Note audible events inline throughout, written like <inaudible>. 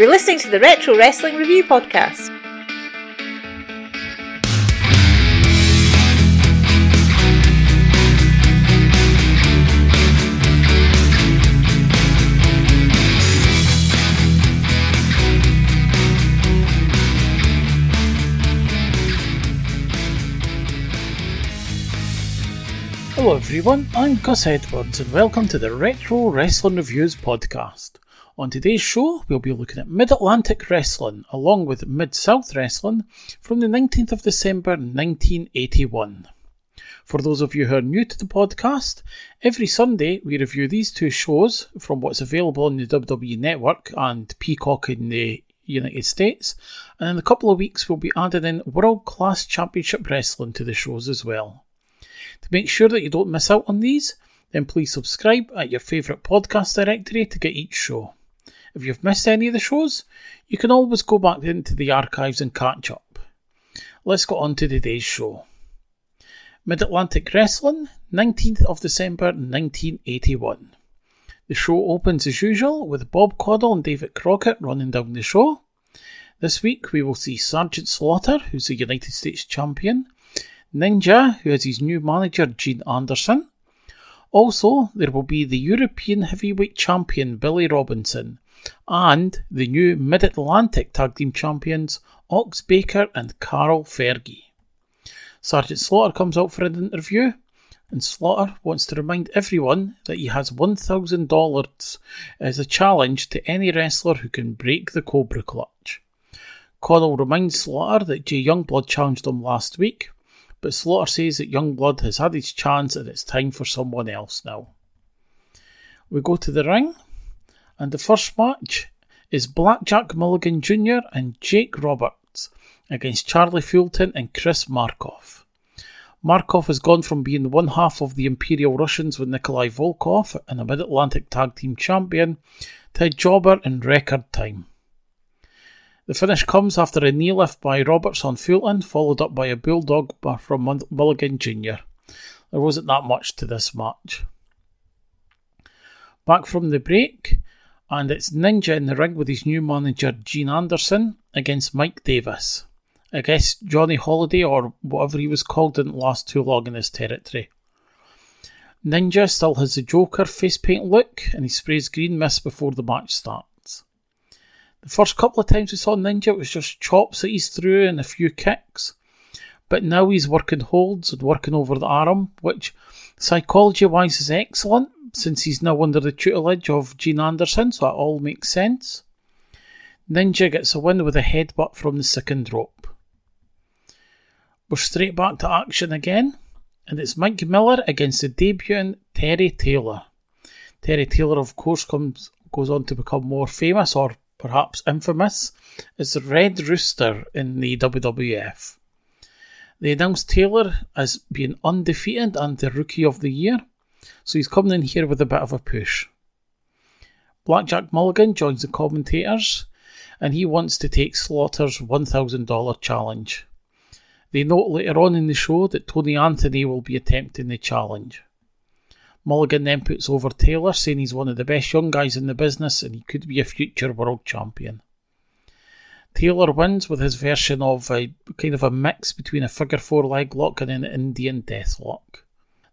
You're listening to the Retro Wrestling Review Podcast. Hello everyone, I'm Gus Edwards and welcome to the Retro Wrestling Reviews podcast. On today's show, we'll be looking at Mid Atlantic Wrestling along with Mid South Wrestling from the 19th of December 1981. For those of you who are new to the podcast, every Sunday we review these two shows from what's available on the WWE Network and Peacock in the United States, and in a couple of weeks we'll be adding in World Class Championship Wrestling to the shows as well. To make sure that you don't miss out on these, then please subscribe at your favourite podcast directory to get each show. If you've missed any of the shows, you can always go back into the archives and catch up. Let's get on to today's show. Mid Atlantic Wrestling, 19th of December 1981. The show opens as usual with Bob Caudle and David Crockett running down the show. This week we will see Sergeant Slaughter, who's the United States champion, Ninja, who has his new manager Gene Anderson. Also, there will be the European heavyweight champion Billy Robinson, and the new Mid Atlantic Tag Team Champions Ox Baker and Carl Fergie. Sergeant Slaughter comes out for an interview, and Slaughter wants to remind everyone that he has $1,000 as a challenge to any wrestler who can break the Cobra Clutch. Caudle reminds Slaughter that Jay Youngblood challenged him last week, but Slaughter says that Youngblood has had his chance and it's time for someone else now. We go to the ring, and the first match is Blackjack Mulligan Jr. and Jake Roberts against Charlie Fulton and Chris Markov. Markov has gone from being one half of the Imperial Russians with Nikolai Volkov and a Mid Atlantic Tag Team Champion to a jobber in record time. The finish comes after a knee lift by Roberts on Fulton, followed up by a bulldog from Mulligan Jr. There wasn't that much to this match. Back from the break, and it's Ninja in the ring with his new manager Gene Anderson against Mike Davis. I guess Johnny Holiday or whatever he was called didn't last too long in his territory. Ninja still has the Joker face paint look and he sprays green mist before the match starts. The first couple of times we saw Ninja it was just chops that he's threw and a few kicks. But now he's working holds and working over the arm, which psychology wise is excellent since he's now under the tutelage of Gene Anderson, so that all makes sense. Ninja gets a win with a headbutt from the second rope. We're straight back to action again, and it's Mike Miller against the debutant Terry Taylor. Terry Taylor, of course, comes goes on to become more famous or perhaps infamous as Red Rooster in the WWF. They announced Taylor as being undefeated and the Rookie of the Year, so he's coming in here with a bit of a push. Blackjack Mulligan joins the commentators and he wants to take Slaughter's $1,000 challenge. They note later on in the show that Tony Anthony will be attempting the challenge. Mulligan then puts over Taylor, saying he's one of the best young guys in the business and he could be a future world champion. Taylor wins with his version of a kind of a mix between a figure four leg lock and an Indian death lock.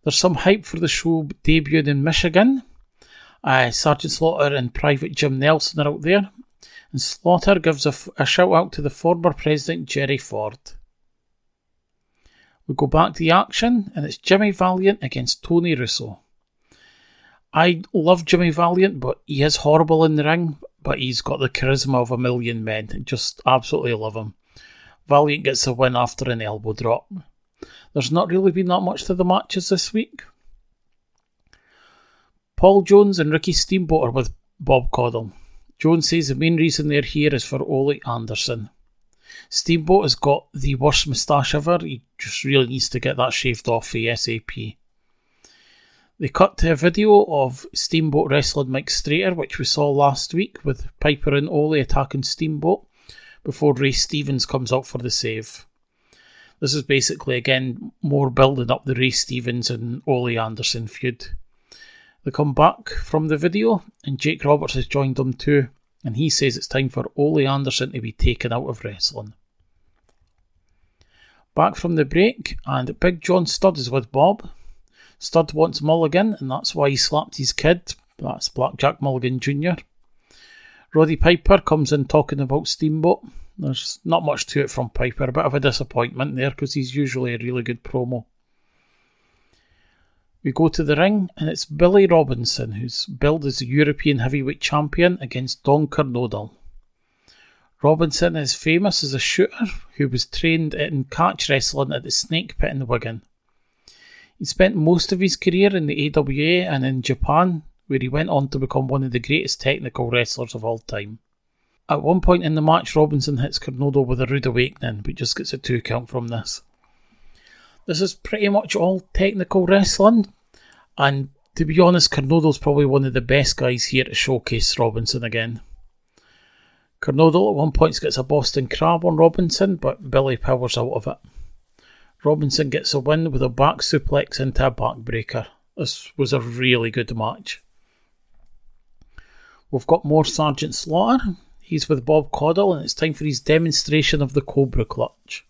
There's some hype for the show debuting in Michigan. Uh, Sergeant Slaughter and Private Jim Nelson are out there. And Slaughter gives a, a shout out to the former President Jerry Ford. We go back to the action, and it's Jimmy Valiant against Tony Russo. I love Jimmy Valiant, but he is horrible in the ring, but he's got the charisma of a million men. Just absolutely love him. Valiant gets a win after an elbow drop. There's not really been that much to the matches this week. Paul Jones and Ricky Steamboat are with Bob Caudle. Jones says the main reason they're here is for Ole Anderson. Steamboat has got the worst moustache ever. He just really needs to get that shaved off ASAP. They cut to a video of Steamboat wrestling Mike Strater, which we saw last week with Piper and Ole attacking Steamboat before Ray Stevens comes out for the save. This is basically, again, more building up the Ray Stevens and Ole Anderson feud. They come back from the video, and Jake Roberts has joined them too. and he says it's time for Ole Anderson to be taken out of wrestling. Back from the break, and Big John Studd is with Bob. Studd wants Mulligan, and that's why he slapped his kid. That's Blackjack Mulligan Jr. Roddy Piper comes in talking about Steamboat. There's not much to it from Piper, a bit of a disappointment there because he's usually a really good promo. We go to the ring, and it's Billy Robinson who's billed as the European Heavyweight Champion against Don Kernodle. Robinson is famous as a shooter who was trained in catch wrestling at the Snake Pit in Wigan. He spent most of his career in the AWA and in Japan, where he went on to become one of the greatest technical wrestlers of all time. At one point in the match, Robinson hits Kernodle with a rude awakening, but just gets a two count from this. This is pretty much all technical wrestling, and to be honest, Kernodle's probably one of the best guys here to showcase Robinson again. Kernodle at one point gets a Boston Crab on Robinson, but Billy powers out of it. Robinson gets a win with a back suplex into a backbreaker. This was a really good match. We've got more Sergeant Slaughter. He's with Bob Caudle, and it's time for his demonstration of the Cobra Clutch.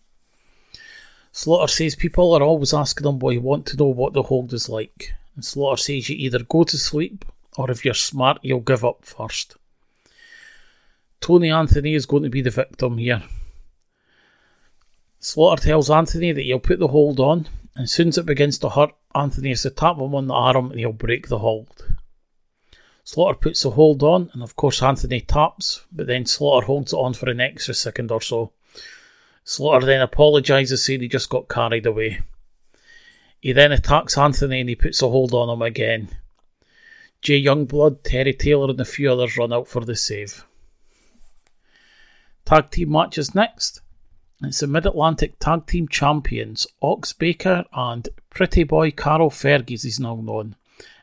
Slaughter says people are always asking him why he want to know what the hold is like. And Slaughter says you either go to sleep, or if you're smart, you'll give up first. Tony Anthony is going to be the victim here. Slaughter tells Anthony that he'll put the hold on, and as soon as it begins to hurt, Anthony has to tap him on the arm and he'll break the hold. Slaughter puts a hold on, and of course Anthony taps, but then Slaughter holds it on for an extra second or so. Slaughter then apologises, saying he just got carried away. He then attacks Anthony and he puts a hold on him again. Jay Youngblood, Terry Taylor, and a few others run out for the save. Tag team matches next. It's the Mid Atlantic Tag Team Champions, Ox Baker and Pretty Boy Carl Fergie, is now known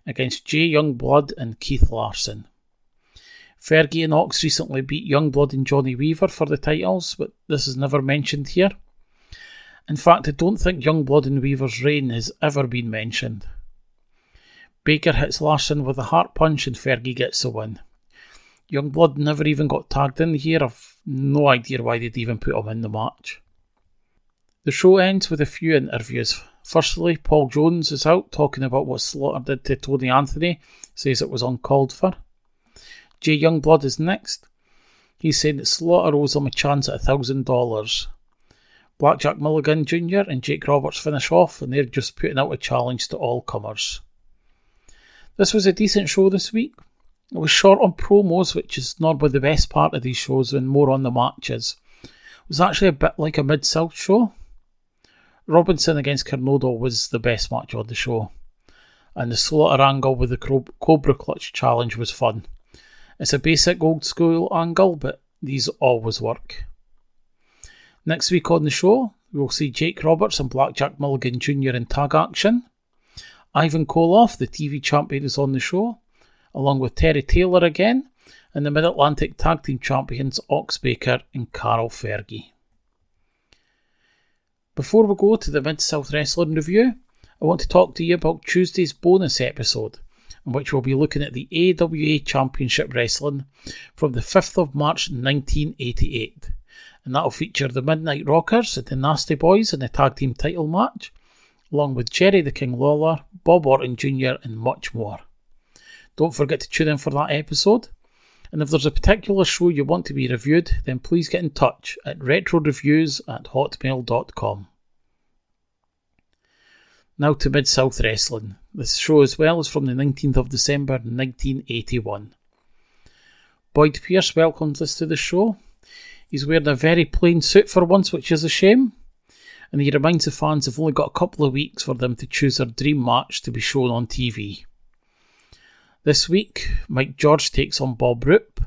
against Jay Youngblood and Keith Larson. Fergie and Ox recently beat Youngblood and Johnny Weaver for the titles, but this is never mentioned here. In fact, I don't think Youngblood and Weaver's reign has ever been mentioned. Baker hits Larson with a heart punch and Fergie gets the win. Youngblood never even got tagged in here. I've no idea why they'd even put him in the match. The show ends with a few interviews. Firstly, Paul Jones is out talking about what Slaughter did to Tony Anthony, says it was uncalled for. Jay Youngblood is next. He's saying that Slaughter owes him a chance at $1,000. Blackjack Mulligan Jr. and Jake Roberts finish off, and they're just putting out a challenge to all comers. This was a decent show this week. It was short on promos, which is normally the best part of these shows, and more on the matches. It was actually a bit like a Mid South show. Robinson against Kernodle was the best match on the show, and the slaughter angle with the Cobra Clutch challenge was fun. It's a basic old school angle, but these always work. Next week on the show, we'll see Jake Roberts and Blackjack Mulligan Jr. in tag action. Ivan Koloff, the TV champion, is on the show, along with Terry Taylor again, and the Mid Atlantic Tag Team Champions Ox Baker and Carl Fergie. Before we go to the Mid South Wrestling Review, I want to talk to you about Tuesday's bonus episode, in which we'll be looking at the AWA Championship Wrestling from the 5th of March 1988. And that'll feature the Midnight Rockers and the Nasty Boys in the tag team title match, along with Jerry the King Lawler, Bob Orton Jr., and much more. Don't forget to tune in for that episode. And if there's a particular show you want to be reviewed, then please get in touch at retroreviews at hotmail.com. Now to Mid South Wrestling. This show as well is from the 19th of December 1981. Boyd Pierce welcomes us to the show. He's wearing a very plain suit for once, which is a shame. And he reminds the fans they've only got a couple of weeks for them to choose their dream match to be shown on TV. This week, Mike George takes on Bob Roop,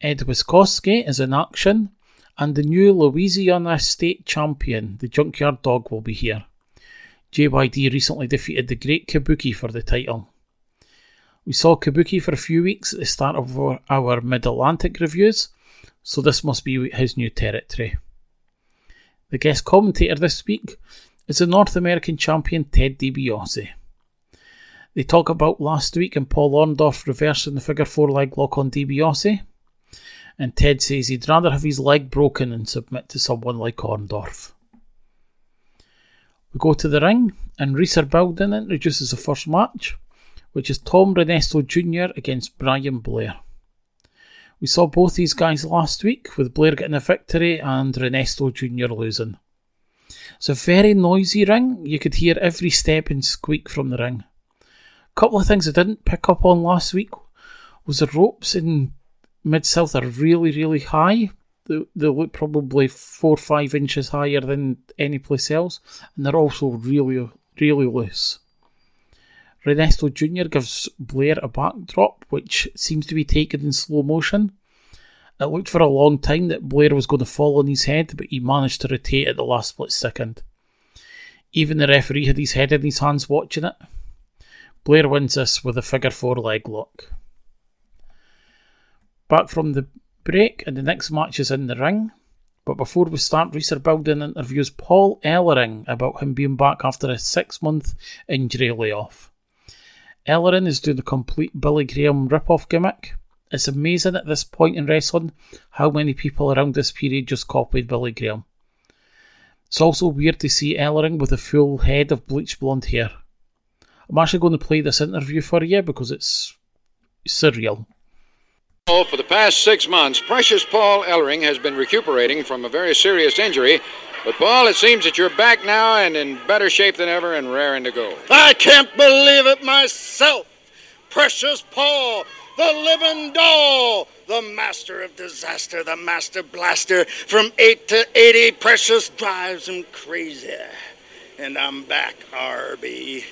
Ed Wiskoski is in action, and the new Louisiana State Champion, the Junkyard Dog, will be here. JYD recently defeated the Great Kabuki for the title. We saw Kabuki for a few weeks at the start of our, Mid Atlantic reviews, so this must be his new territory. The guest commentator this week is the North American champion Ted DiBiase. They talk about last week and Paul Orndorff reversing the figure four leg lock on DiBiase. and Ted says he'd rather have his leg broken than submit to someone like Orndorff. We go to the ring, and Reeser Bowden introduces the first match, which is Tom Renesto Jr. against Brian Blair. We saw both these guys last week, with Blair getting a victory and Renesto Jr. losing. It's a very noisy ring, you could hear every step and squeak from the ring. A couple of things I didn't pick up on last week was the ropes in Mid South are really, really high. They, they look probably four or five inches higher than any place else, and they're also really, really loose. Renesto Jr. gives Blair a backdrop, which seems to be taken in slow motion. It looked for a long time that Blair was going to fall on his head, but he managed to rotate at the last split second. Even the referee had his head in his hands watching it. Blair wins this with a figure four leg lock. Back from the break, and the next match is in the ring. But before we start, Reeser Bowden interviews Paul Ellering about him being back after a six month injury layoff. Ellering is doing the complete Billy Graham rip-off gimmick. It's amazing at this point in wrestling how many people around this period just copied Billy Graham. It's also weird to see Ellering with a full head of bleached blonde hair. I'm actually going to play this interview for you because it's surreal. For the past six months, Precious Paul Ellering has been recuperating from a very serious injury but, Paul, it seems that you're back now and in better shape than ever and raring to go. I can't believe it myself. Precious Paul, the living doll, the master of disaster, the master blaster. From 8 to 80, Precious drives him crazy. And I'm back, RB.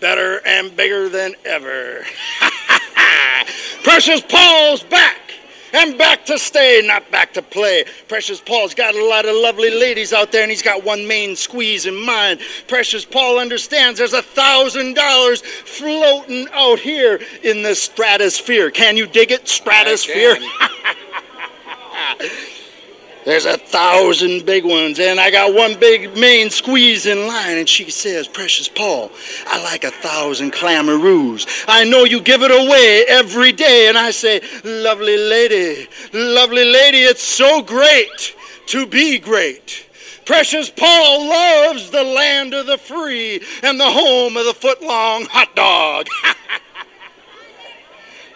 Better and bigger than ever. <laughs> Precious Paul's back! and back to stay, not back to play. Precious Paul's got a lot of lovely ladies out there, and he's got one main squeeze in mind. Precious Paul understands there's a thousand dollars floating out here in the stratosphere. Can you dig it, stratosphere? <laughs> There's a thousand big ones, and I got one big main squeeze in line. And she says, Precious Paul, I like a thousand clamaroos. I know you give it away every day. And I say, Lovely lady, lovely lady, it's so great to be great. Precious Paul loves the land of the free and the home of the footlong hot dog. <laughs>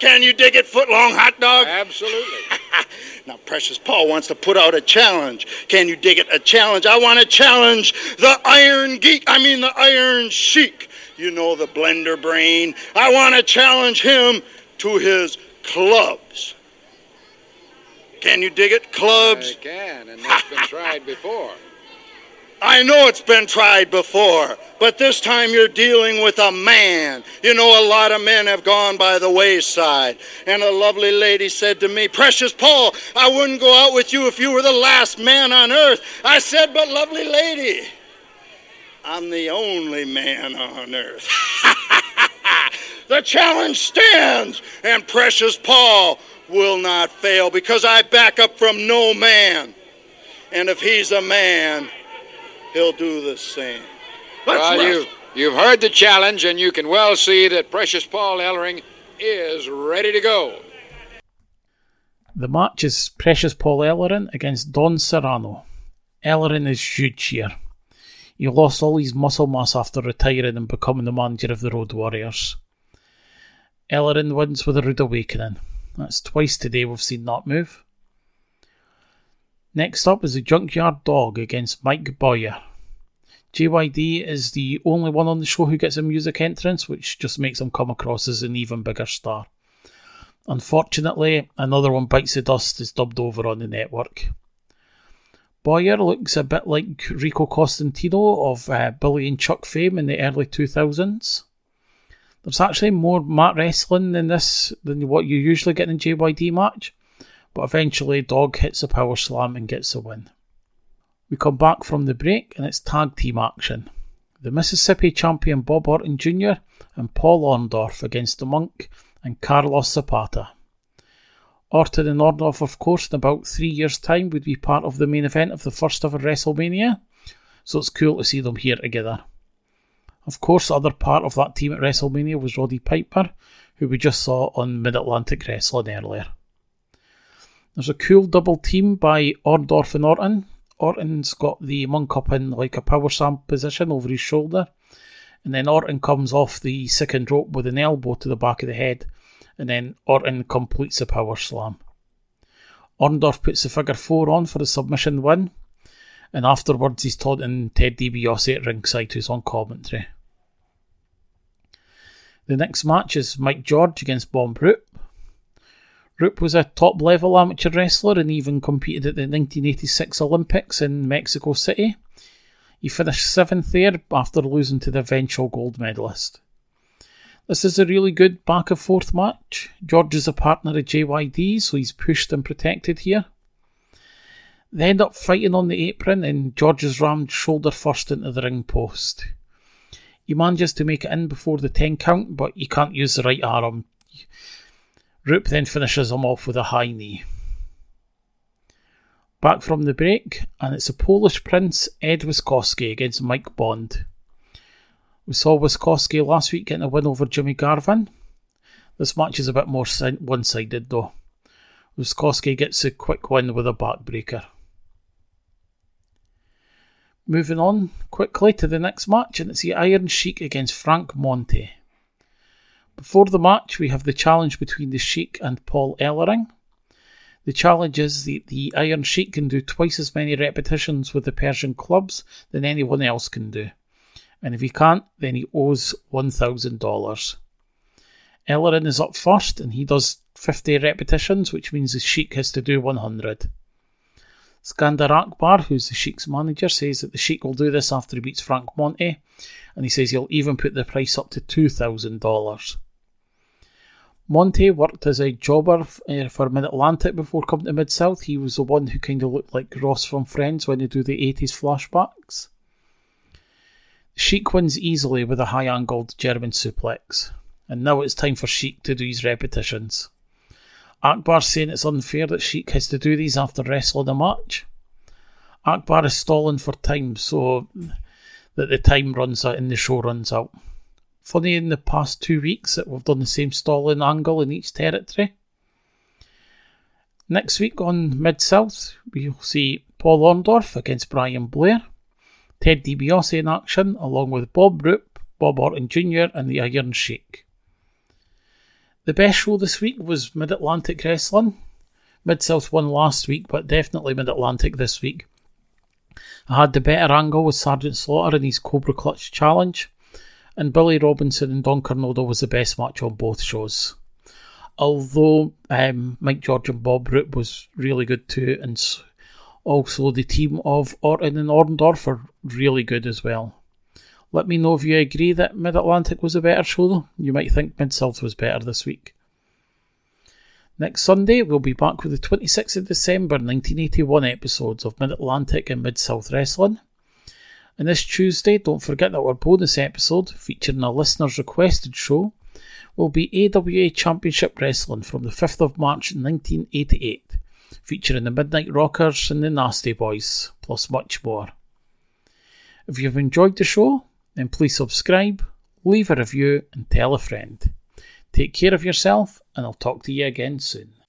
Can you dig it, footlong hot dog? Absolutely. <laughs> Now, Precious Paul wants to put out a challenge. Can you dig it? A challenge. I want to challenge the Iron Geek. I mean, the Iron Sheik. You know, the blender brain. I want to challenge him to his clubs. Can you dig it? Clubs? I can, and that's been tried before. I know it's been tried before, but this time you're dealing with a man. You know, a lot of men have gone by the wayside. And a lovely lady said to me, Precious Paul, I wouldn't go out with you if you were the last man on earth. I said, But lovely lady, I'm the only man on earth. <laughs> the challenge stands, and Precious Paul will not fail because I back up from no man. And if he's a man, he'll do the same. Let's well, you, you've heard the challenge, and you can well see that Precious Paul Ellering is ready to go. The match is Precious Paul Ellering against Don Serrano. Ellering is huge here. He lost all his muscle mass after retiring and becoming the manager of the Road Warriors. Ellering wins with a rude awakening. That's twice today we've seen that move. Next up is the Junkyard Dog against Mike Boyer. JYD is the only one on the show who gets a music entrance, which just makes him come across as an even bigger star. Unfortunately, another one bites the dust is dubbed over on the network. Boyer looks a bit like Rico Costantino of uh, Billy and Chuck fame in the early 2000s. There's actually more mat wrestling in this than what you usually get in a JYD match, but eventually Dog hits a power slam and gets the win. We come back from the break and it's tag team action. The Mississippi champion Bob Orton Jr. and Paul Orndorff against the Monk and Carlos Zapata. Orton and Orndorff, of course, in about three years' time would be part of the main event of the first ever WrestleMania, so it's cool to see them here together. Of course, the other part of that team at WrestleMania was Roddy Piper, who we just saw on Mid Atlantic Wrestling earlier. There's a cool double team by Orndorff and Orton. Orton's got the monk up in like a power slam position over his shoulder. And then Orton comes off the second rope with an elbow to the back of the head. And then Orton completes a power slam. Orndorff puts the figure four on for the submission win. And afterwards, he's taunting Ted DiBiase at ringside, who's on commentary. The next match is Mike George against Bob Roop. Roop was a top level amateur wrestler and even competed at the 1986 Olympics in Mexico City. He finished seventh there after losing to the eventual gold medalist. This is a really good back and forth match. George is a partner of JYD, so he's pushed and protected here. They end up fighting on the apron, and George is rammed shoulder first into the ring post. He manages to make it in before the 10 count, but he can't use the right arm. Roop then finishes him off with a high knee. Back from the break, and it's a Polish prince, Ed Wiskoski, against Mike Bond. We saw Wiskoski last week getting a win over Jimmy Garvin. This match is a bit more one sided though. Wiskoski gets a quick win with a backbreaker. Moving on quickly to the next match, and it's the Iron Sheik against Frank Monte. Before the match, we have the challenge between the Sheik and Paul Ellering. The challenge is that the Iron Sheik can do twice as many repetitions with the Persian clubs than anyone else can do and if he can't, then he owes $1,000. Ellering is up first, and he does 50 repetitions, which means the Sheik has to do 100. Skandar Akbar, who's the Sheik's manager, says that the Sheik will do this after he beats Frank Monte, and he says he'll even put the price up to $2,000. Monte worked as a jobber uh, for Mid Atlantic before coming to Mid South. He was the one who kind of looked like Ross from Friends when they do the 80s flashbacks. Sheik wins easily with a high angled German suplex. And now it's time for Sheik to do his repetitions. Akbar saying it's unfair that Sheik has to do these after wrestling a match. Akbar is stalling for time so that the time runs out and the show runs out. Funny in the past two weeks that we've done the same stalling angle in each territory. Next week on Mid South, we'll see Paul Orndorff against Brian Blair. Ted DiBiase in action, along with Bob Roop, Bob Orton Jr., and the Iron Sheik. The best show this week was Mid Atlantic Wrestling. Mid South won last week, but definitely Mid Atlantic this week. I had the better angle with Sergeant Slaughter in his Cobra Clutch challenge, and Billy Robinson and Don Kernodle was the best match on both shows. Although um, Mike George and Bob Roop was really good too, and also, the team of Orton and Orndorff are really good as well. Let me know if you agree that Mid Atlantic was a better show, though. You might think Mid South was better this week. Next Sunday, we'll be back with the 26th of December 1981 episodes of Mid Atlantic and Mid South Wrestling. And this Tuesday, don't forget that our bonus episode, featuring a listener's requested show, will be AWA Championship Wrestling from the 5th of March 1988 featuring the Midnight Rockers and the Nasty Boys, plus much more. If you've enjoyed the show, then please subscribe, leave a review, and tell a friend. Take care of yourself, and I'll talk to you again soon.